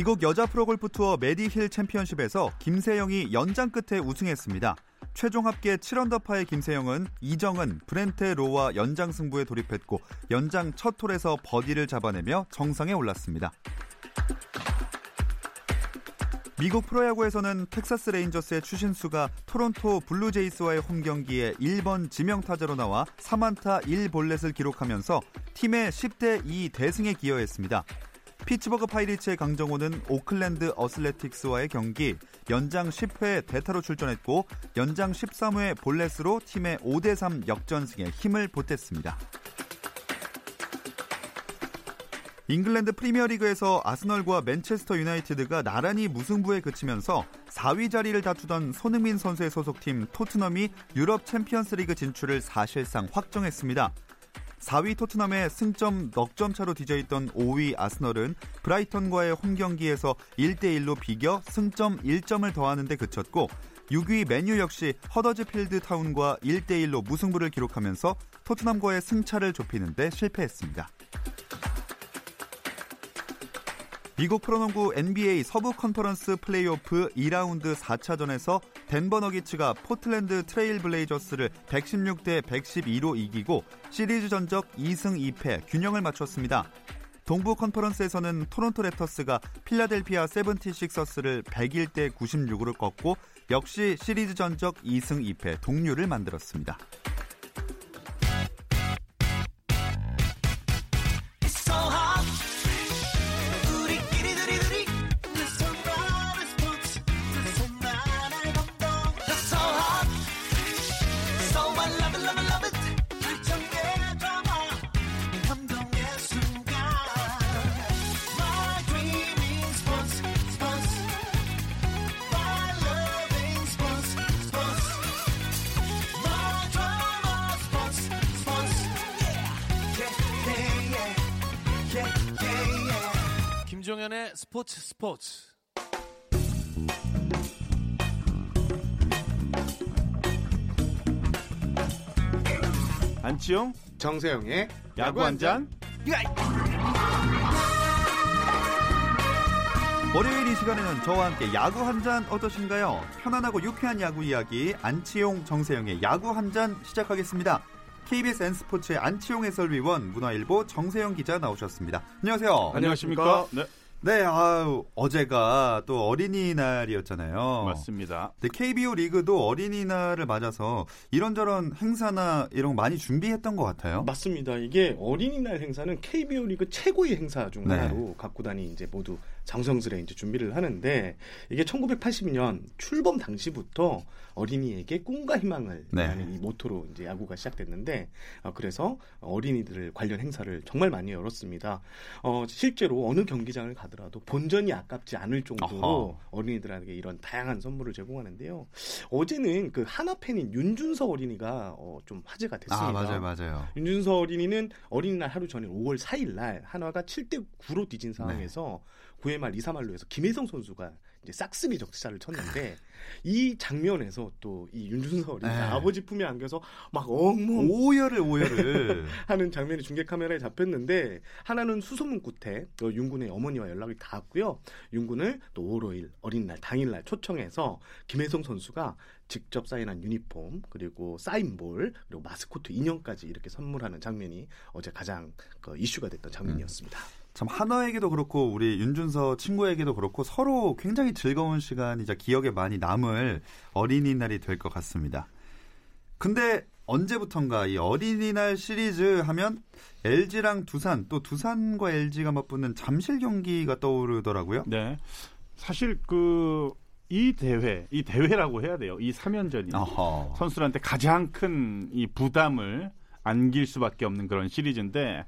미국 여자 프로골프 투어 메디힐 챔피언십에서 김세영이 연장 끝에 우승했습니다. 최종 합계 7언더파의 김세영은 이정은, 브론테 로와 연장 승부에 돌입했고 연장 첫 홀에서 버디를 잡아내며 정상에 올랐습니다. 미국 프로야구에서는 텍사스 레인저스의 추신수가 토론토 블루제이스와의 홈 경기에 1번 지명타자로 나와 3안타 1볼넷을 기록하면서 팀의 10대 2 대승에 기여했습니다. 피츠버그 파이리츠의 강정호는 오클랜드 어슬레틱스와의 경기 연장 10회 대타로 출전했고 연장 13회 볼넷으로 팀의 5대3 역전승에 힘을 보탰습니다. 잉글랜드 프리미어리그에서 아스널과 맨체스터 유나이티드가 나란히 무승부에 그치면서 4위 자리를 다투던 손흥민 선수의 소속팀 토트넘이 유럽 챔피언스리그 진출을 사실상 확정했습니다. 4위 토트넘에 승점 넉 점 차로 뒤져있던 5위 아스널은 브라이턴과의 홈 경기에서 1대1로 비겨 승점 1점을 더하는데 그쳤고 6위 맨유 역시 허더즈필드 타운과 1대1로 무승부를 기록하면서 토트넘과의 승차를 좁히는데 실패했습니다. 미국 프로농구 NBA 서부 컨퍼런스 플레이오프 2라운드 4차전에서 덴버 너기츠가 포틀랜드 트레일 블레이저스를 116대 112로 이기고 시리즈 전적 2승 2패 균형을 맞췄습니다. 동부 컨퍼런스에서는 토론토 랩터스가 필라델피아 세븐티식서스를 101대 96으로 꺾고 역시 시리즈 전적 2승 2패 동률을 만들었습니다. 김종현의 스포츠 스포츠. 안치용 정세영의 야구 한 잔. 월요일 이 시간에는 저와 함께 야구 한 잔 어떠신가요? 편안하고 유쾌한 야구 이야기 안치용 정세영의 야구 한 잔 시작하겠습니다. KBS N스포츠의 안치용 해설위원 문화일보 정세영 기자 나오셨습니다. 안녕하세요. 안녕하십니까? 네, 네, 아유, 어제가 또 어린이날이었잖아요. 맞습니다. 네, KBO 리그도 어린이날을 맞아서 이런저런 행사나 이런 거 많이 준비했던 것 같아요. 맞습니다. 이게 어린이날 행사는 KBO 리그 최고의 행사 중 네. 하나로 각구단이 이제 모두 정성스레 이제 준비를 하는데 이게 1980년 출범 당시부터 어린이에게 꿈과 희망을 네. 라는 이 모토로 이제 야구가 시작됐는데 어, 그래서 어린이들 관련 행사를 정말 많이 열었습니다. 어, 실제로 어느 경기장을 가더라도 본전이 아깝지 않을 정도로 어허. 어린이들에게 이런 다양한 선물을 제공하는데요. 어제는 그 하나 팬인 윤준서 어린이가 어, 좀 화제가 됐습니다. 아, 맞아요, 맞아요. 윤준서 어린이는 어린이날 하루 전인 5월 4일 날 한화가 7대 9로 뒤진 상황에서 9회 말 2, 3할로 해서 김혜성 선수가 이제 싹쓸이 적시타를 쳤는데 이 장면에서 또 이 윤준서 어린이 네. 아버지 품에 안겨서 막 엉엉 오열을 오열을. 하는 장면이 중계 카메라에 잡혔는데 하나는 수소문 끝에 어, 윤군의 어머니와 연락이 닿았고요. 윤군을 또 5월 5일 어린 날 당일날 초청해서 김혜성 선수가 직접 사인한 유니폼 그리고 사인볼 그리고 마스코트 인형까지 이렇게 선물하는 장면이 어제 가장 그 이슈가 됐던 장면이었습니다. 참 한화에게도 그렇고 우리 윤준서 친구에게도 그렇고 서로 굉장히 즐거운 시간이자 기억에 많이 남을 어린이날이 될 것 같습니다. 근데 언제부턴가 이 어린이날 시리즈 하면 LG랑 두산 또 두산과 LG가 맞붙는 잠실 경기가 떠오르더라고요. 네. 사실 그 이 대회, 이 대회라고 해야 돼요. 이 3연전이 어허. 선수들한테 가장 큰 이 부담을 안길 수밖에 없는 그런 시리즈인데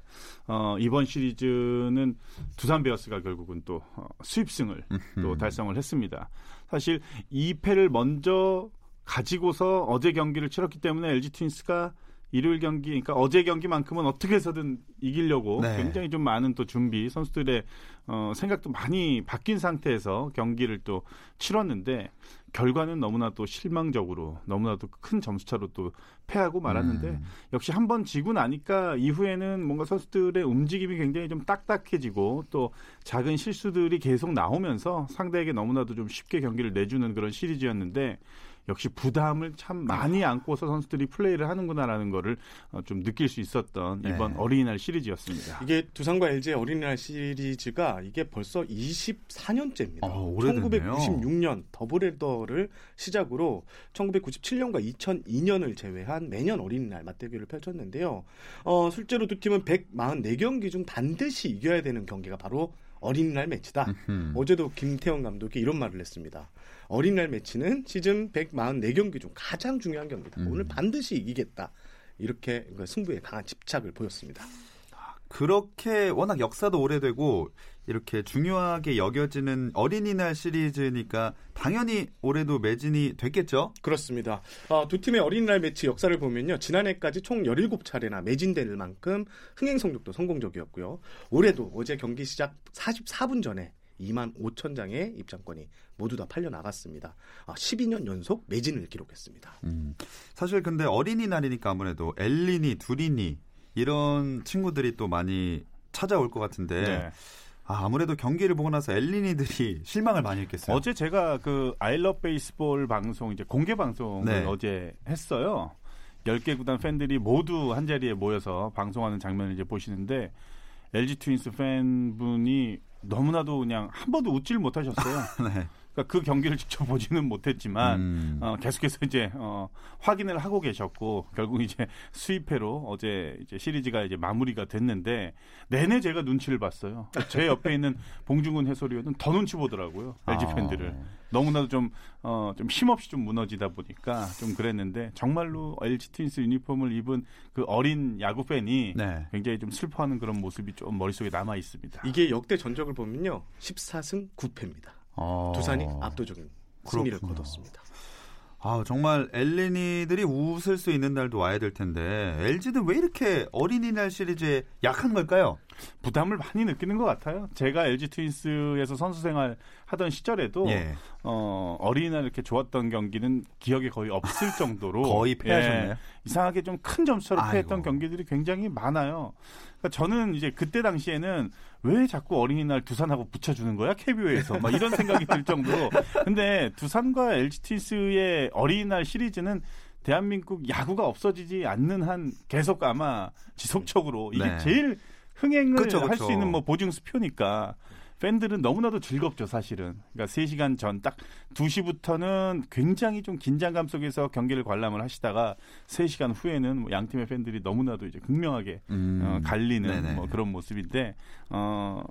어, 이번 시리즈는 두산 베어스가 결국은 또 어, 수입승을 또 달성을 했습니다. 사실 2패를 먼저 가지고서 어제 경기를 치렀기 때문에 LG 트윈스가 일요일 경기, 그러니까 어제 경기만큼은 어떻게 해서든 이기려고 네. 굉장히 좀 많은 또 준비, 선수들의 어, 생각도 많이 바뀐 상태에서 경기를 또 치렀는데 결과는 너무나 또 실망적으로 너무나도 큰 점수차로 또 패하고 말았는데 음. 역시 한 번 지고 나니까 이후에는 뭔가 선수들의 움직임이 굉장히 좀 딱딱해지고 또 작은 실수들이 계속 나오면서 상대에게 너무나도 좀 쉽게 경기를 내주는 그런 시리즈였는데 역시 부담을 참 많이 안고서 선수들이 플레이를 하는구나라는 거를 어, 좀 느낄 수 있었던 이번 네. 어린이날 시리즈였습니다. 이게 두산과 LG의 어린이날 시리즈가 이게 벌써 24년째입니다. 어, 오래됐네요. 1996년 더블헤더를 시작으로 1997년과 2002년을 제외한 매년 어린이날 맞대결을 펼쳤는데요. 어, 실제로 두 팀은 144경기 중 반드시 이겨야 되는 경기가 바로 어린이날 매치다. 음. 어제도 김태형 감독이 이런 말을 했습니다. 어린이날 매치는 시즌 144경기 중 가장 중요한 경기다. 음. 오늘 반드시 이기겠다. 이렇게 그 승부에 강한 집착을 보였습니다. 그렇게 워낙 역사도 오래되고 이렇게 중요하게 여겨지는 어린이날 시리즈니까 당연히 올해도 매진이 됐겠죠? 그렇습니다. 어, 두 팀의 어린이날 매치 역사를 보면요. 지난해까지 총 17차례나 매진될 만큼 흥행 성적도 성공적이었고요. 올해도 어제 경기 시작 44분 전에 2만 5천 장의 입장권이 모두 다 팔려 나갔습니다. 아, 12년 연속 매진을 기록했습니다. 음. 사실 근데 어린이날이니까 아무래도 엘리니, 두리니 이런 친구들이 또 많이 찾아올 것 같은데 네. 아, 아무래도 경기를 보고 나서 엘리니들이 실망을 많이 했겠어요. 어제 제가 그 아이러 베이스볼 방송 이제 공개 방송을 네. 어제 했어요. 10개 구단 팬들이 모두 한 자리에 모여서 방송하는 장면을 이제 보시는데 LG 트윈스 팬분이 너무나도 그냥 한 번도 웃지를 못하셨어요. 네. 그러니까 그 경기를 직접 보지는 못했지만 음. 어, 계속해서 이제 어, 확인을 하고 계셨고 결국 이제 수입회로 어제 이제 시리즈가 이제 마무리가 됐는데 내내 제가 눈치를 봤어요. 제 옆에 있는 봉중근 해설위원은 더 눈치 보더라고요. LG 아. 팬들을 너무나도 좀 어, 좀 힘없이 좀 무너지다 보니까 좀 그랬는데 정말로 LG 트윈스 유니폼을 입은 그 어린 야구 팬이 네. 굉장히 좀 슬퍼하는 그런 모습이 좀 머릿속에 남아 있습니다. 이게 역대 전적을 보면요. 14승 9패입니다. 어. 두산이 압도적인 승리를 그렇군요. 거뒀습니다. 아, 정말 엘리니들이 웃을 수 있는 날도 와야 될 텐데 LG는 왜 이렇게 어린이날 시리즈에 약한 걸까요? 부담을 많이 느끼는 것 같아요. 제가 LG 트윈스에서 선수 생활 하던 시절에도 예. 어, 어린이날 이렇게 좋았던 경기는 기억에 거의 없을 정도로 거의 패하셨네요. 예, 이상하게 좀 큰 점수로 아이고. 패했던 경기들이 굉장히 많아요. 그러니까 저는 이제 그때 당시에는 왜 자꾸 어린이날 두산하고 붙여주는 거야 KBO에서 막 이런 생각이 들 정도로. 근데 두산과 LG 트윈스의 어린이날 시리즈는 대한민국 야구가 없어지지 않는 한 계속 아마 지속적으로 이게 네. 제일 흥행을 그쵸, 할 그쵸. 수 있는 뭐 보증 수표니까 팬들은 너무나도 즐겁죠, 사실은. 그러니까 3시간 전 딱 2시부터는 굉장히 좀 긴장감 속에서 경기를 관람을 하시다가 3시간 후에는 뭐양 팀의 팬들이 너무나도 이제 극명하게 음. 어, 갈리는. 뭐 그런 모습인데 어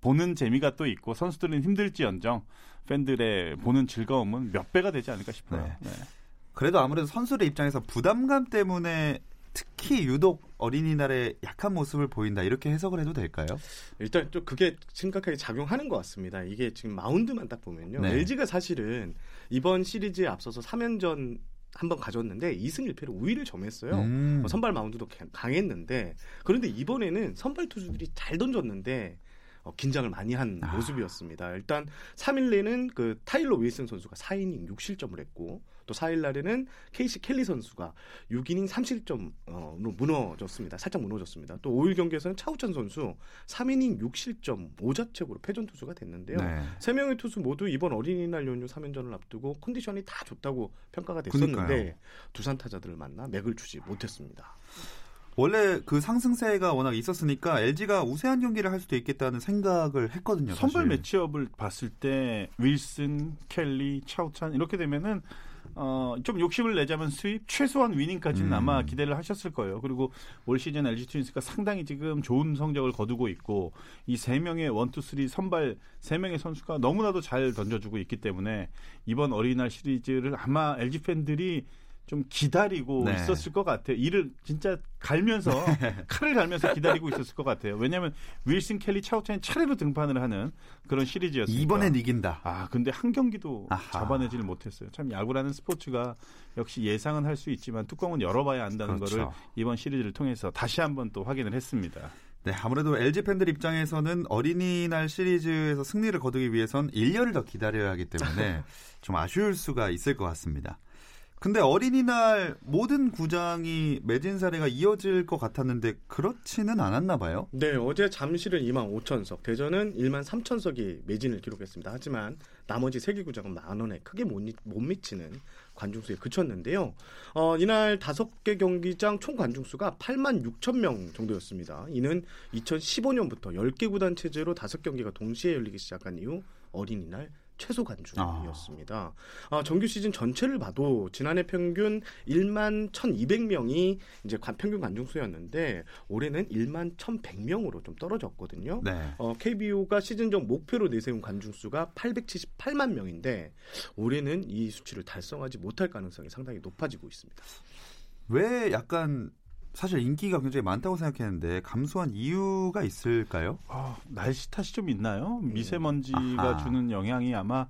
보는 재미가 또 있고 선수들은 힘들지언정 팬들의 보는 즐거움은 몇 배가 되지 않을까 싶어요. 네. 네. 그래도 아무래도 선수의 입장에서 부담감 때문에 특히 유독 어린이날에 약한 모습을 보인다 이렇게 해석을 해도 될까요? 일단 좀 그게 심각하게 작용하는 것 같습니다. 이게 지금 마운드만 딱 보면요. 네. LG가 사실은 이번 시리즈에 앞서서 3연전 한번 가졌는데 2승 1패로 우위를 점했어요. 음. 어, 선발 마운드도 강- 강했는데 그런데 이번에는 선발 투수들이 잘 던졌는데 어, 긴장을 많이 한 아. 모습이었습니다. 일단 3일 내는 그 타일러 윌슨 선수가 4이닝 6실점을 했고 또 4일 날에는 케이시 켈리 선수가 6이닝 3실점으로 무너졌습니다. 살짝 무너졌습니다. 또 5일 경기에서는 차우찬 선수 3이닝 6실점 5자책으로 패전 투수가 됐는데요. 네. 세 명의 투수 모두 이번 어린이날 연휴 3연전을 앞두고 컨디션이 다 좋다고 평가가 됐었는데 그러니까요. 두산 타자들을 만나 맥을 추지 못했습니다. 원래 그 상승세가 워낙 있었으니까 LG가 우세한 경기를 할 수도 있겠다는 생각을 했거든요. 선발. 매치업을 봤을 때 윌슨, 켈리, 차우찬 이렇게 되면은 어, 좀 욕심을 내자면 스윕 최소한 위닝까지는 음. 아마 기대를 하셨을 거예요. 그리고 올 시즌 LG 트윈스가 상당히 지금 좋은 성적을 거두고 있고 이 세 명의 원투 쓰리 선발 세 명의 선수가 너무나도 잘 던져주고 있기 때문에 이번 어린이날 시리즈를 아마 LG 팬들이 좀 기다리고 네. 있었을 것 같아요. 이를 진짜 갈면서 칼을 갈면서 기다리고 있었을 것 같아요. 왜냐하면 윌슨 켈리 차우찬이 차례로 등판을 하는 그런 시리즈였습니다. 이번엔 이긴다. 아 근데 한 경기도 아하. 잡아내지를 못했어요. 참 야구라는 스포츠가 역시 예상은 할 수 있지만 뚜껑은 열어봐야 안다는 그렇죠. 거를 이번 시리즈를 통해서 다시 한번 또 확인을 했습니다. 네, 아무래도 LG 팬들 입장에서는 어린이날 시리즈에서 승리를 거두기 위해선 1년을 더 기다려야 하기 때문에 좀 아쉬울 수가 있을 것 같습니다. 근데 어린이날 모든 구장이 매진 사례가 이어질 것 같았는데 그렇지는 않았나 봐요. 네, 어제 잠실은 2만 5천석, 대전은 1만 3천석이 매진을 기록했습니다. 하지만 나머지 세개 구장은 만 원에 크게 못, 미- 못 미치는 관중수에 그쳤는데요. 어, 이날 다섯 개 경기장 총 관중수가 8만 6천 명 정도였습니다. 이는 2015년부터 10개 구단 체제로 다섯 경기가 동시에 열리기 시작한 이후 어린이날 최소 관중이었습니다. 아, 정규 시즌 전체를 봐도 지난해 평균 1만 1,200명이 이제 관- 평균 관중 수였는데 올해는 1만 1,100명으로 좀 떨어졌거든요. 네. 어, KBO가 시즌적 목표로 내세운 관중 수가 878만 명인데 올해는 이 수치를 달성하지 못할 가능성이 상당히 높아지고 있습니다. 왜 약간 사실 인기가 굉장히 많다고 생각했는데 감소한 이유가 있을까요? 아, 날씨 탓이 좀 있나요? 미세먼지가 아하. 주는 영향이 아마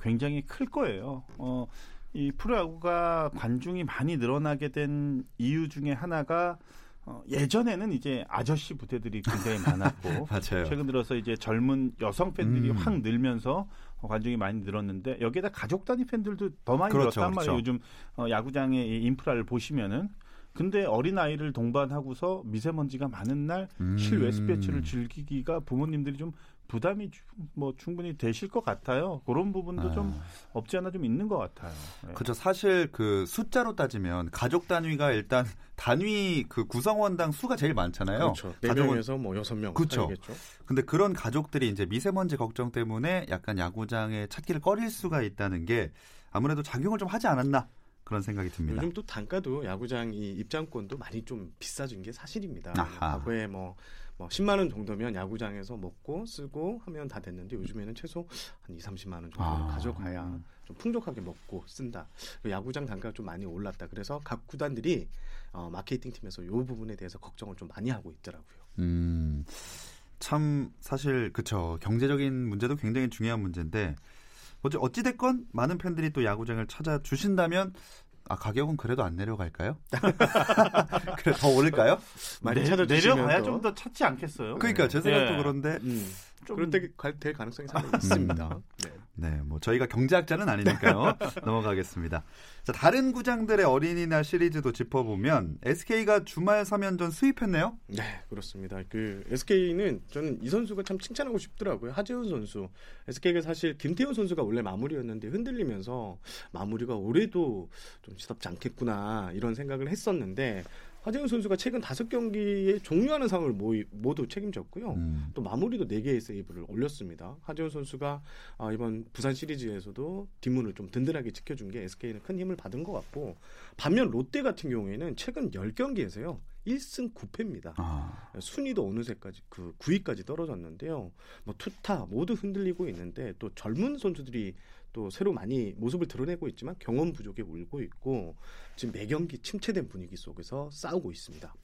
굉장히 클 거예요. 어, 이 프로야구가 관중이 많이 늘어나게 된 이유 중에 하나가 어, 예전에는 이제 아저씨 부대들이 굉장히 많았고. 최근 들어서 이제 젊은 여성 팬들이 음. 확 늘면서 어, 관중이 많이 늘었는데 여기에다 가족 단위 팬들도 더 많이 그렇죠, 늘었단 말이에요. 그렇죠. 요즘 어, 야구장의 이 인프라를 보시면은 근데 어린 아이를 동반하고서 미세먼지가 많은 날 음. 실외 스포츠를 즐기기가 부모님들이 좀 부담이 주- 뭐 충분히 되실 것 같아요. 그런 부분도 좀 아. 없지 않아 좀 있는 것 같아요. 네. 그렇죠. 사실 그 숫자로 따지면 가족 단위가 일단 단위 그 구성원당 수가 제일 많잖아요. 그렇죠. 네 가족은 명에서 뭐 여섯 명 그쵸. 사이겠죠. 근데 그런 가족들이 이제 미세먼지 걱정 때문에 약간 야구장에 찾기를 꺼릴 수가 있다는 게 아무래도 작용을 좀 하지 않았나 그런 생각이 듭니다. 요즘 또 단가도 야구장 이 입장권도 많이 좀 비싸진 게 사실입니다. 아하. 과거에 뭐, 뭐 10만 원 정도면 야구장에서 먹고 쓰고 하면 다 됐는데 요즘에는 최소 한 2, 30만 원 정도는 아, 가져가야 음. 좀 풍족하게 먹고 쓴다. 그 야구장 단가가 좀 많이 올랐다. 그래서 각 구단들이 어, 마케팅 팀에서 이 부분에 대해서 걱정을 좀 많이 하고 있더라고요. 음, 참 사실 그쵸 경제적인 문제도 굉장히 중요한 문제인데 어찌 어찌 됐건 많은 팬들이 또 야구장을 찾아 주신다면 아 가격은 그래도 안 내려갈까요? 그래 더 오를까요? 많이 내- 찾아주시면 내려가야 또- 좀더 찾지 않겠어요? 그러니까 제 생각도 예. 그런데 음, 좀- 그럴 때 될 가능성이 상당히 있습니다. 네. 네, 뭐 저희가 경제학자는 아니니까요. 넘어가겠습니다. 자, 다른 구장들의 어린이날 시리즈도 짚어보면 SK가 주말 3연전 수입했네요. 네, 그렇습니다. 그 SK는 저는 이 선수가 참 칭찬하고 싶더라고요. 하재훈 선수. SK가 사실 김태훈 선수가 원래 마무리였는데 흔들리면서 마무리가 올해도 좀 시덥지 않겠구나 이런 생각을 했었는데 하재훈 선수가 최근 다섯 경기에 종료하는 상황을 모이- 모두 책임졌고요. 음. 또 마무리도 4개의 세이브를 올렸습니다. 하재훈 선수가 아, 이번 부산 시리즈에서도 뒷문을 좀 든든하게 지켜준 게 SK는 큰 힘을 받은 것 같고 반면 롯데 같은 경우에는 최근 10경기에서요. 1승 9패입니다. 아, 순위도 어느새까지 그 9위까지 떨어졌는데요. 뭐 투타 모두 흔들리고 있는데 또 젊은 선수들이 또 새로 많이 모습을 드러내고 있지만 경험 부족에 울고 있고 지금 매 경기 침체된 분위기 속에서 싸우고 있습니다.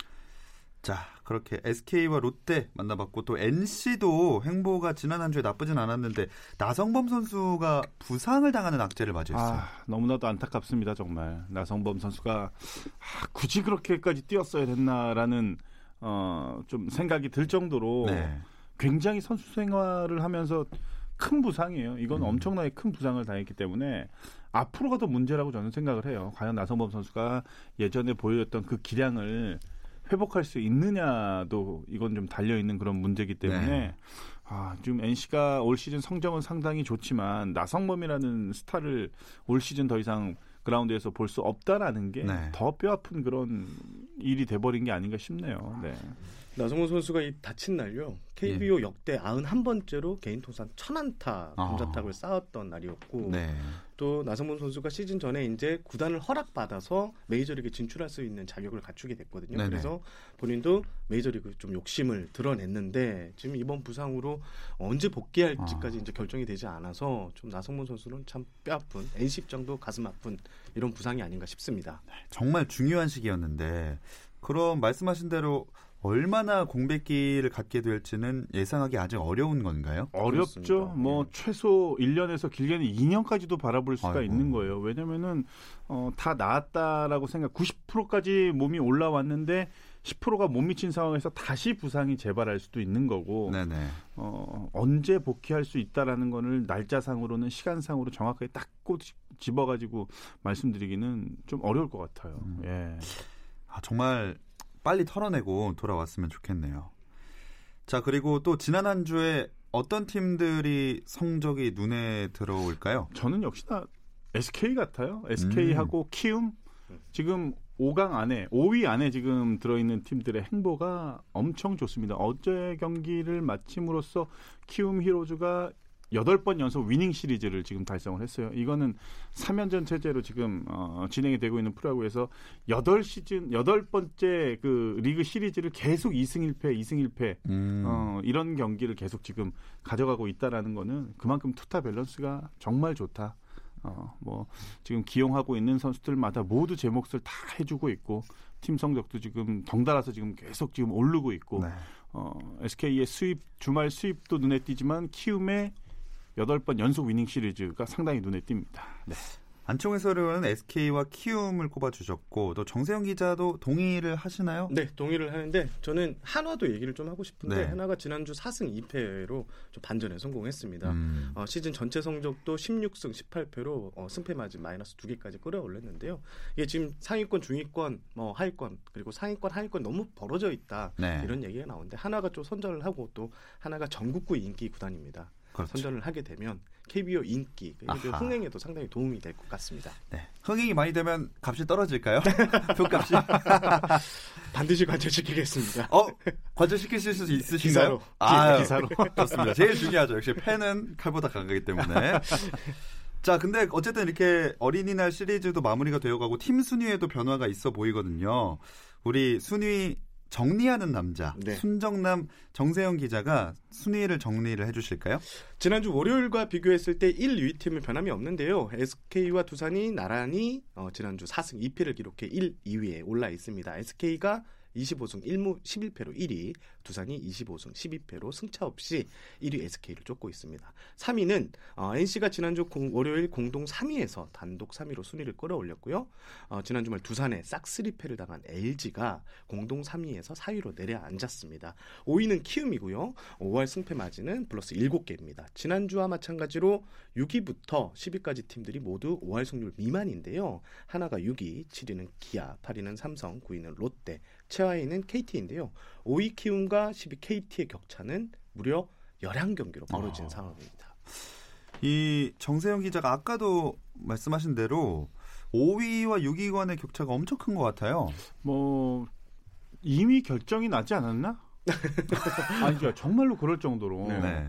자, 그렇게 SK와 롯데 만나봤고 또 NC도 행보가 지난 한 주에 나쁘진 않았는데 나성범 선수가 부상을 당하는 악재를 맞이했어요. 아, 너무나도 안타깝습니다, 정말. 나성범 선수가 아, 굳이 그렇게까지 뛰었어야 됐나라는 어, 좀 생각이 들 정도로 네. 굉장히 선수 생활을 하면서 큰 부상이에요. 이건 음. 엄청나게 큰 부상을 당했기 때문에 앞으로가 더 문제라고 저는 생각을 해요. 과연 나성범 선수가 예전에 보여줬던 그 기량을 회복할 수 있느냐도 이건 좀 달려 있는 그런 문제이기 때문에 네. 아, 지금 NC가 올 시즌 성적은 상당히 좋지만 나성범이라는 스타를 올 시즌 더 이상 그라운드에서 볼 수 없다라는 게 네. 더 뼈아픈 그런 일이 돼버린 게 아닌가 싶네요. 네. 나성훈 선수가 이 다친 날요. KBO 역대 91번째로 개인 통산 1000안타 아. 감자탁을 쌓았던 날이었고 네. 또 나성훈 선수가 시즌 전에 이제 구단을 허락받아서 메이저리그 진출할 수 있는 자격을 갖추게 됐거든요. 네네. 그래서 본인도 메이저리그 좀 욕심을 드러냈는데 지금 이번 부상으로 언제 복귀할지까지 아. 이제 결정이 되지 않아서 좀 나성훈 선수는 참 뼈아픈 N식 정도 가슴 아픈 이런 부상이 아닌가 싶습니다. 정말 중요한 시기였는데 그럼 말씀하신 대로 얼마나 공백기를 갖게 될지는 예상하기 아직 어려운 건가요? 어렵죠. 그렇습니다. 뭐 예. 최소 1년에서 길게는 2년까지도 바라볼 수가 아이고. 있는 거예요. 왜냐면은 어, 다 나았다라고 생각 90%까지 몸이 올라왔는데 10%가 못 미친 상황에서 다시 부상이 재발할 수도 있는 거고 네네. 어, 언제 복귀할 수 있다라는 거를 날짜상으로는 시간상으로 정확하게 딱 꽂- 집어가지고 말씀드리기는 좀 어려울 것 같아요. 음. 예. 아, 정말 빨리 털어내고 돌아왔으면 좋겠네요. 자, 그리고 또 지난 한 주에 어떤 팀들이 성적이 눈에 들어올까요? 저는 역시나 SK 같아요. SK하고 키움 지금 5강 안에 5위 안에 지금 들어있는 팀들의 행보가 엄청 좋습니다. 어제 경기를 마침으로써 키움 히어로즈가 8번 연속 위닝 시리즈를 지금 달성을 했어요. 이거는 3연전 체제로 지금 어, 진행이 되고 있는 프로야구에서 8시즌 8번째 그 리그 시리즈를 계속 2승 1패, 2승 1패 음, 어, 이런 경기를 계속 지금 가져가고 있다라는 거는 그만큼 투타 밸런스가 정말 좋다. 어, 뭐 지금 기용하고 있는 선수들마다 모두 제 몫을 다 해주고 있고 팀 성적도 지금 덩달아서 지금 계속 지금 오르고 있고 네. 어, SK의 수입 주말 수입도 눈에 띄지만 키움의 여덟 번 연속 위닝 시리즈가 상당히 눈에 띕니다. 네. 안총 해설위원은 SK와 키움을 꼽아주셨고 또 정세영 기자도 동의를 하시나요? 네, 동의를 하는데 저는 한화도 얘기를 좀 하고 싶은데 네. 한화가 지난주 4승 2패로 좀 반전에 성공했습니다. 음, 어, 시즌 전체 성적도 16승 18패로 어, 승패 마진 마이너스 2개까지 끌어올렸는데요. 이게 지금 상위권, 중위권, 뭐 하위권 그리고 상위권, 하위권 너무 벌어져 있다 네. 이런 얘기가 나오는데 하나가 좀 선전을 하고 또 하나가 전국구 인기 구단입니다. 그렇죠. 선전을 하게 되면 KBO 인기 그리고 아하. 흥행에도 상당히 도움이 될 것 같습니다. 네. 흥행이 많이 되면 값이 떨어질까요? 표값이? 반드시 관철시키겠습니다. 어? 관철시키실 수 있으신가요? 기사로. 아, 기사로. 좋습니다. 제일 중요하죠. 역시 팬은 칼보다 강하기 때문에. 자, 근데 어쨌든 이렇게 어린이날 시리즈도 마무리가 되어가고 팀 순위에도 변화가 있어 보이거든요. 우리 순위 정리하는 남자 네. 순정남 정세영 기자가 순위를 정리를 해주실까요? 지난주 월요일과 비교했을 때 1, 2위 팀은 변함이 없는데요. SK와 두산이 나란히 어, 지난주 4승 2패를 기록해 1, 2위에 올라 있습니다. SK가 25승 1무 11패로 1위, 두산이 25승 12패로 승차 없이 1위 SK를 쫓고 있습니다. 3위는 어, NC가 지난주 공- 월요일 공동 3위에서 단독 3위로 순위를 끌어올렸고요. 어, 지난 주말 두산에 싹쓸이패를 당한 LG가 공동 3위에서 4위로 내려앉았습니다. 5위는 키움이고요. 5월 승패 마진은 플러스 7개입니다. 지난주와 마찬가지로 6위부터 10위까지 팀들이 모두 5할 승률 미만인데요. 하나가 6위, 7위는 기아, 8위는 삼성, 9위는 롯데, 최하위는 KT인데요. 5위 키움과 10위 KT의 격차는 무려 11경기로 벌어진 아. 상황입니다. 이 정세영 기자가 아까도 말씀하신 대로 5위와 6위 간의 격차가 엄청 큰 것 같아요. 뭐 이미 결정이 나지 않았나? 아니죠. 정말로 그럴 정도로 네.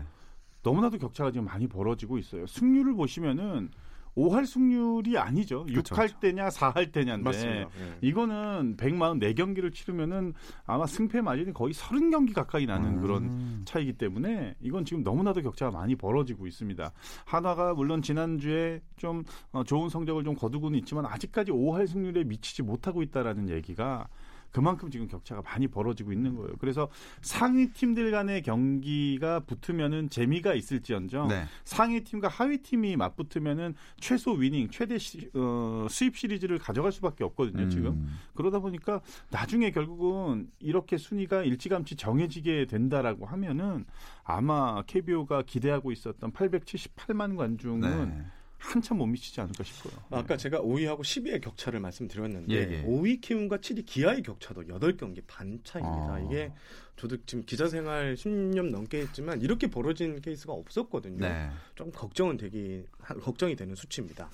너무나도 격차가 지금 많이 벌어지고 있어요. 승률을 보시면은 5할 승률이 아니죠. 그쵸, 6할 그쵸. 때냐 4할 때냐인데 맞습니다. 예. 이거는 144경기를 치르면은 아마 승패 마진이 거의 30경기 가까이 나는 음. 그런 차이기 때문에 이건 지금 너무나도 격차가 많이 벌어지고 있습니다. 한화가 물론 지난주에 좀 어, 좋은 성적을 좀 거두고는 있지만 아직까지 5할 승률에 미치지 못하고 있다라는 얘기가 그만큼 지금 격차가 많이 벌어지고 있는 거예요. 그래서 상위 팀들 간의 경기가 붙으면은 재미가 있을지언정 네. 상위 팀과 하위 팀이 맞붙으면은 최소 위닝, 최대 시- 어, 수입 시리즈를 가져갈 수밖에 없거든요. 지금 음. 그러다 보니까 나중에 결국은 이렇게 순위가 일찌감치 정해지게 된다라고 하면은 아마 KBO가 기대하고 있었던 878만 관중은 네. 한참 못 미치지 않을까 싶어요. 아까 제가 5위하고 10위의 격차를 말씀드렸는데 예, 예. 5위 키움과 7위 기아의 격차도 8경기 반 차입니다. 아. 이게 저도 지금 기자 생활 10년 넘게 했지만 이렇게 벌어진 케이스가 없었거든요. 네. 좀 걱정은 되기 하- 걱정이 되는 수치입니다.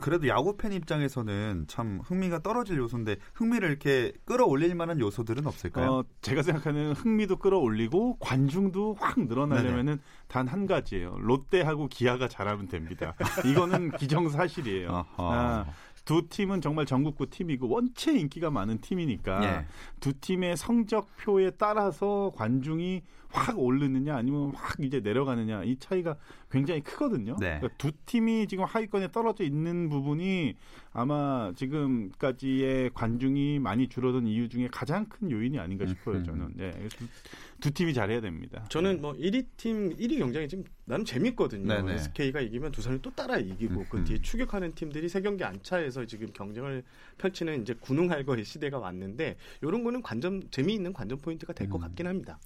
그래도 야구 팬 입장에서는 참 흥미가 떨어질 요소인데 흥미를 이렇게 끌어올릴 만한 요소들은 없을까요? 어, 제가 생각하는 흥미도 끌어올리고 관중도 확 늘어나려면은 단 한 가지예요. 롯데하고 기아가 잘하면 됩니다. 이거는 기정사실이에요. 아, 두 팀은 정말 전국구 팀이고 원체 인기가 많은 팀이니까 예. 두 팀의 성적표에 따라서 관중이 확 오르느냐 아니면 확 이제 내려가느냐 이 차이가 굉장히 크거든요. 네. 그러니까 두 팀이 지금 하위권에 떨어져 있는 부분이 아마 지금까지의 관중이 많이 줄어든 이유 중에 가장 큰 요인이 아닌가 싶어요. 음. 저는 네. 두, 두 팀이 잘해야 됩니다. 저는 뭐 1위 팀 1위 경쟁이 지금 나름 재밌거든요. 네네. SK가 이기면 두산이 또 따라 이기고 그 음흠. 뒤에 추격하는 팀들이 세 경기 안차에서 지금 경쟁을 펼치는 이제 군웅할 거의 시대가 왔는데 이런 거는 관전 재미있는 관전 포인트가 될것 음. 같긴 합니다.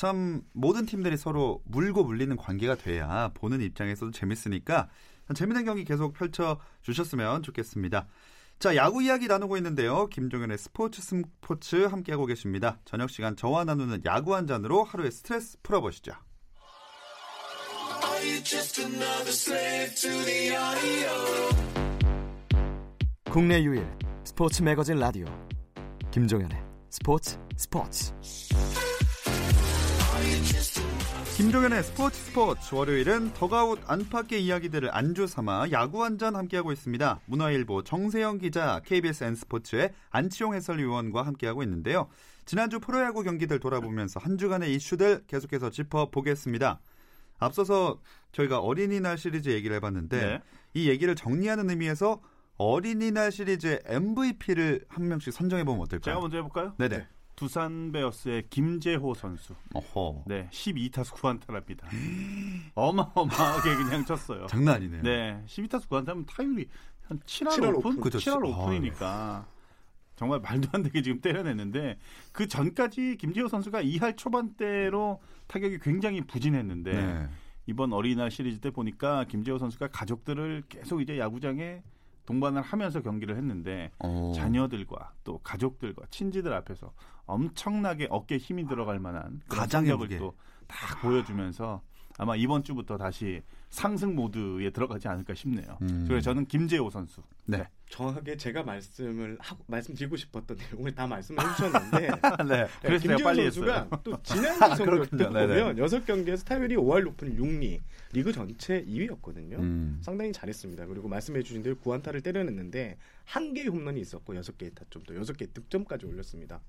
참 모든 팀들이 서로 물고 물리는 관계가 돼야 보는 입장에서도 재밌으니까 재밌는 경기 계속 펼쳐 주셨으면 좋겠습니다. 자, 야구 이야기 나누고 있는데요. 김종현의 스포츠 스포츠 함께하고 계십니다. 저녁 시간 저와 나누는 야구 한 잔으로 하루의 스트레스 풀어보시죠. 국내 유일 스포츠 매거진 라디오 김종현의 스포츠 스포츠 김종현의 스포츠 스포츠 월요일은 더가웃 안팎의 이야기들을 안주 삼아 야구 한잔 함께하고 있습니다. 문화일보 정세영 기자, KBS N스포츠의 안치용 해설위원과 함께하고 있는데요. 지난주 프로야구 경기들 돌아보면서 한 주간의 이슈들 계속해서 짚어보겠습니다. 앞서서 저희가 어린이날 시리즈 얘기를 해봤는데 네. 이 얘기를 정리하는 의미에서 어린이날 시리즈의 MVP를 한 명씩 선정해보면 어떨까요? 제가 먼저 해볼까요? 네네. 두산 베어스의 김재호 선수. 어허. 네, 12타수 9안타랍니다. 어마어마하게 그냥 쳤어요. 장난 아니네요. 네, 12타수 9안타면 타율이 한 7할 7할 5푼? 오픈. 그죠. 7할 아, 5푼이니까 정말 말도 안 되게 지금 때려냈는데 그 전까지 김재호 선수가 2할 초반대로 타격이 굉장히 부진했는데 네. 이번 어린이날 시리즈 때 보니까 김재호 선수가 가족들을 계속 이제 야구장에 동반을 하면서 경기를 했는데 어. 자녀들과 또 가족들과 친지들 앞에서 엄청나게 어깨 힘이 들어갈 만한 그런 가장의 성적을 무게. 또딱 보여주면서 아마 이번 주부터 다시 상승 모드에 들어가지 않을까 싶네요. 음. 그래서 저는 김재호 선수. 네. 정확하게 제가 말씀을 하고 말씀드리고 싶었던 내용을 다 말씀해 주셨는데 네. 그래서 제가 김지훈 빨리 선수가 했어요. 또 지난주 성적도 그렇군요. 네네. 보면 여섯 경기에서 타율이 5할 높은 6리 리그 전체 2위였거든요. 음. 상당히 잘했습니다. 그리고 말씀해 주신 대로 9안타를 때려냈는데 한 개의 홈런이 있었고 여섯 개의 타점도 여섯 개의 득점까지 올렸습니다.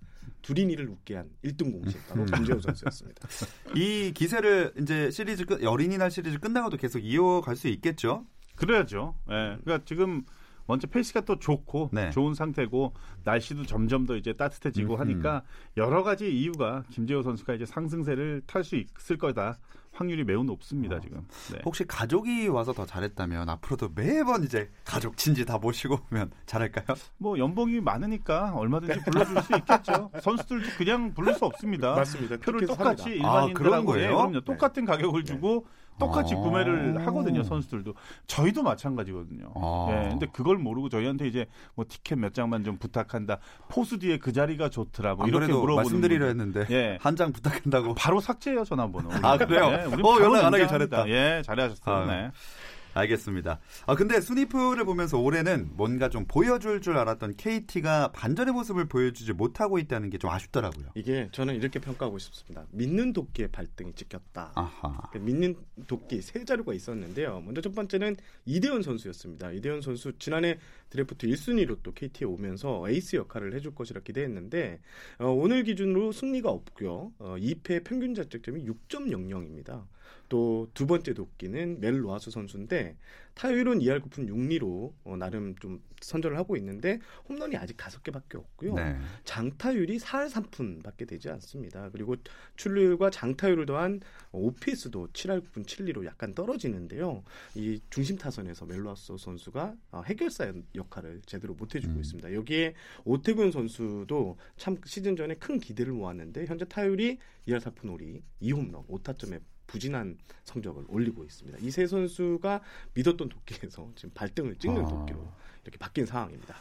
두린이를 웃게 한 1등 공신 바로 김재호 선수였습니다. 이 기세를 이제 시리즈 끝 어린이날 시리즈 끝나고도 계속 이어갈 수 있겠죠? 그래야죠. 예. 그러니까 지금 먼저 페이스가 또 좋고 네. 좋은 상태고 날씨도 점점 더 이제 따뜻해지고 음흠. 하니까 여러 가지 이유가 김재호 선수가 이제 상승세를 탈 수 있을 거다. 확률이 매우 높습니다, 지금. 네. 혹시 가족이 와서 더 잘했다면 앞으로도 매번 이제 가족 친지 다 모시고 오면 잘할까요? 뭐 연봉이 많으니까 얼마든지 불러줄 수 있겠죠. 선수들도 그냥 부를 수 없습니다. 맞습니다. 표를 똑같이 삽니다. 아, 그런 일반인들하고 거예요? 예, 그럼요. 똑같은 가격을 주고 똑같이 아. 구매를 하거든요. 선수들도 저희도 마찬가지거든요. 아. 예, 근데 그걸 모르고 저희한테 이제 뭐 티켓 몇 장만 좀 부탁한다. 포수 뒤에 그 자리가 좋더라. 뭐안 이렇게 물어보는 말씀드리려. 했는데 예. 한 장 부탁한다고. 바로 삭제해요 전화번호. 아, 그래요? 네, 우리 어, 연락 안 하길. 잘했다. 예, 잘하셨어요. 아. 네. 알겠습니다. 아 근데 순위표를 보면서 올해는 뭔가 좀 보여줄 줄 알았던 KT가 반전의 모습을 보여주지 못하고 있다는 게 좀 아쉽더라고요. 이게 저는 이렇게 평가하고 싶습니다. 믿는 도끼에 발등이 찍혔다. 아하. 그 믿는 도끼 세 자루가 있었는데요. 먼저 첫 번째는 이대은 선수였습니다. 이대은 선수 지난해 드래프트 1순위로 또 KT에 오면서 에이스 역할을 해줄 것이라 기대했는데 어, 오늘 기준으로 승리가 없고요. 어, 2패 평균 자책점이 6.00입니다. 또 두 번째 도끼는 멜 로하스 선수인데 타율은 2할 9푼 6리로 어, 나름 좀 선전을 하고 있는데 홈런이 아직 다섯 개밖에 없고요. 네. 장타율이 4할 3푼밖에 되지 않습니다. 그리고 출루율과 장타율을 더한 오피스도 7할 9푼 7리로 약간 떨어지는데요. 이 중심 타선에서 멜로아스 선수가 어, 해결사 역할을 제대로 못 해주고 음. 있습니다. 여기에 오태균 선수도 참 시즌 전에 큰 기대를 모았는데 현재 타율이 2할 4푼 5리 2홈런 5타점에 부진한 성적을 올리고 있습니다. 이 세 선수가 믿었던 도끼에서 지금 발등을 찍는 아. 도끼로 이렇게 바뀐 상황입니다.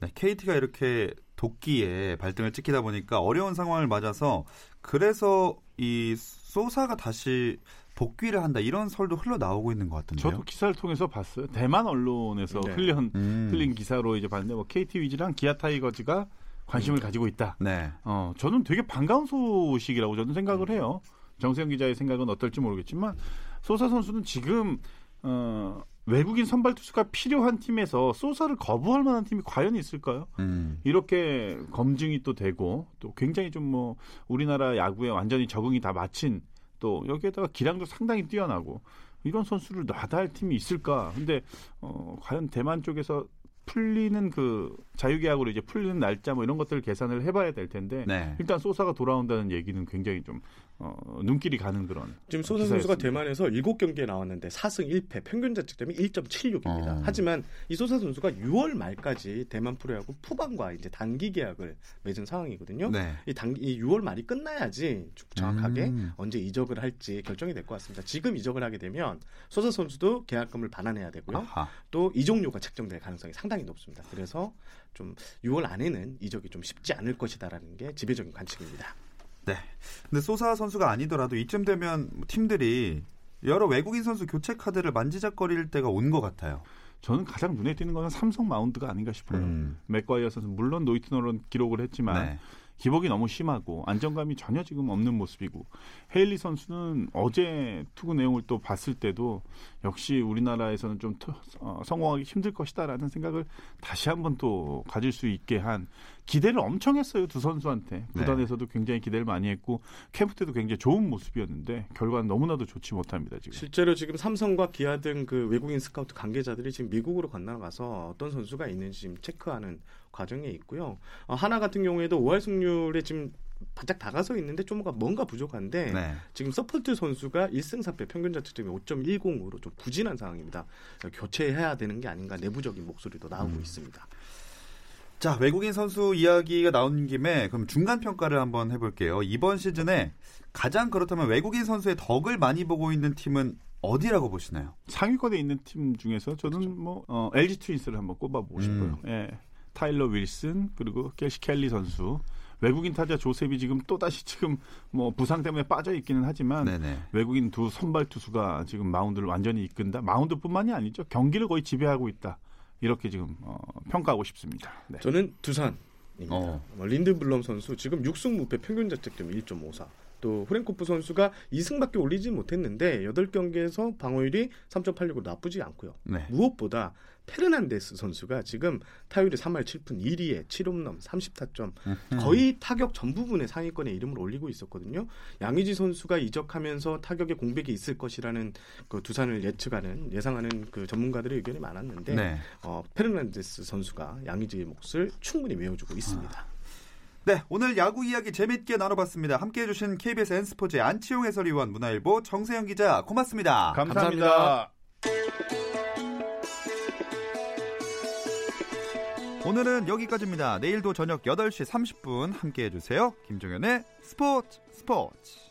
네, KT가 이렇게 도끼에 발등을 찍히다 보니까 어려운 상황을 맞아서 그래서 이 소사가 다시 복귀를 한다 이런 설도 흘러 나오고 있는 것 같은데요. 저도 기사를 통해서 봤어요. 대만 언론에서 네. 흘린 음. 흘린 기사로 이제 봤는데 뭐 KT 위즈랑 기아 타이거즈가 관심을 가지고 있다. 네. 어, 저는 되게 반가운 소식이라고 저는 생각을 해요. 정세영 기자의 생각은 어떨지 모르겠지만 소사 선수는 지금 어, 외국인 선발 투수가 필요한 팀에서 소사를 거부할 만한 팀이 과연 있을까요? 음. 이렇게 검증이 또 되고 또 굉장히 좀 뭐 우리나라 야구에 완전히 적응이 다 마친 또 여기에다가 기량도 상당히 뛰어나고 이런 선수를 놔다 할 팀이 있을까? 근데 어 과연 대만 쪽에서 풀리는 그 자유계약으로 이제 풀리는 날짜 뭐 이런 것들을 계산을 해봐야 될 텐데 네. 일단 소사가 돌아온다는 얘기는 굉장히 좀 어, 눈길이 가는 그런 지금 소사 선수가. 대만에서 7경기에 나왔는데 4승 1패 평균 자책점이 1.76입니다. 어. 하지만 이 소사 선수가 6월 말까지 대만 프로야구 푸방과 이제 단기 계약을 맺은 상황이거든요. 네. 이 단기 이 6월 말이 끝나야지 정확하게 음. 언제 이적을 할지 결정이 될 것 같습니다. 지금 이적을 하게 되면 소사 선수도 계약금을 반환해야 되고요. 아하. 또 이적료가 책정될 가능성이 상당히 높습니다. 그래서 좀 6월 안에는 이적이 좀 쉽지 않을 것이다라는 게 지배적인 관측입니다. 네. 근데 소사 선수가 아니더라도 이쯤 되면 팀들이 여러 외국인 선수 교체 카드를 만지작거릴 때가 온 것 같아요. 저는 가장 눈에 띄는 것은 삼성 마운드가 아닌가 싶어요. 음. 맥과이어 선수 물론 노이트너런 기록을 했지만 네. 기복이 너무 심하고 안정감이 전혀 지금 없는 모습이고 헤일리 선수는 어제 투구 내용을 또 봤을 때도 역시 우리나라에서는 좀 투- 어, 성공하기 힘들 것이다라는 생각을 다시 한번 또 가질 수 있게 한 기대를 엄청 했어요 두 선수한테 네. 구단에서도 굉장히 기대를 많이 했고 캠프 때도 굉장히 좋은 모습이었는데 결과는 너무나도 좋지 못합니다 지금. 실제로 지금 삼성과 기아 등 그 외국인 스카우트 관계자들이 지금 미국으로 건너가서 어떤 선수가 있는지 지금 체크하는 과정에 있고요. 어, 하나 같은 경우에도 5할 승률에 지금 바짝 다가서 있는데 좀 뭔가, 부족한데 네. 지금 서폴트 선수가 1승 4패 평균 자책점이 5.10으로 좀 부진한 상황입니다. 교체해야 되는 게 아닌가 내부적인 목소리도 나오고 음. 있습니다. 자, 외국인 선수 이야기가 나온 김에 그럼 중간 평가를 한번 해볼게요. 이번 시즌에 가장 그렇다면 외국인 선수의 덕을 많이 보고 있는 팀은 어디라고 보시나요? 상위권에 있는 팀 중에서 저는 뭐 어, LG 트윈스를 한번 꼽아보고 음. 싶어요. 예. 타일러 윌슨 그리고 케이시 켈리 선수 외국인 타자 조셉이 지금 또 다시 지금 뭐 부상 때문에 빠져 있기는 하지만 네네. 외국인 두 선발 투수가 지금 마운드를 완전히 이끈다. 마운드뿐만이 아니죠. 경기를 거의 지배하고 있다. 이렇게 지금 어, 평가하고 싶습니다. 네. 저는 두산 입니다. 어. 뭐 린드블럼 선수 지금 6승 무패 평균 자책점 1.54. 또 후랭코프 선수가 2승밖에 올리지 못했는데 8경기에서 방어율이 3.86으로 나쁘지 않고요. 네. 무엇보다 페르난데스 선수가 지금 타율이 3할 7푼 1위에 7홈런 30타점 거의 타격 전 부분에 상위권에 이름을 올리고 있었거든요. 양의지 선수가 이적하면서 타격에 공백이 있을 것이라는 그 두산을 예측하는 예상하는 그 전문가들의 의견이 많았는데 네. 어, 페르난데스 선수가 양의지의 몫을 충분히 메워주고 있습니다. 네, 오늘 야구 이야기 재밌게 나눠봤습니다. 함께해 주신 KBS N스포츠의 안치용 해설위원, 문화일보 정세영 기자 고맙습니다. 감사합니다. 오늘은 여기까지입니다. 내일도 저녁 8시 30분 함께 해 주세요. 김종현의 스포츠 스포츠.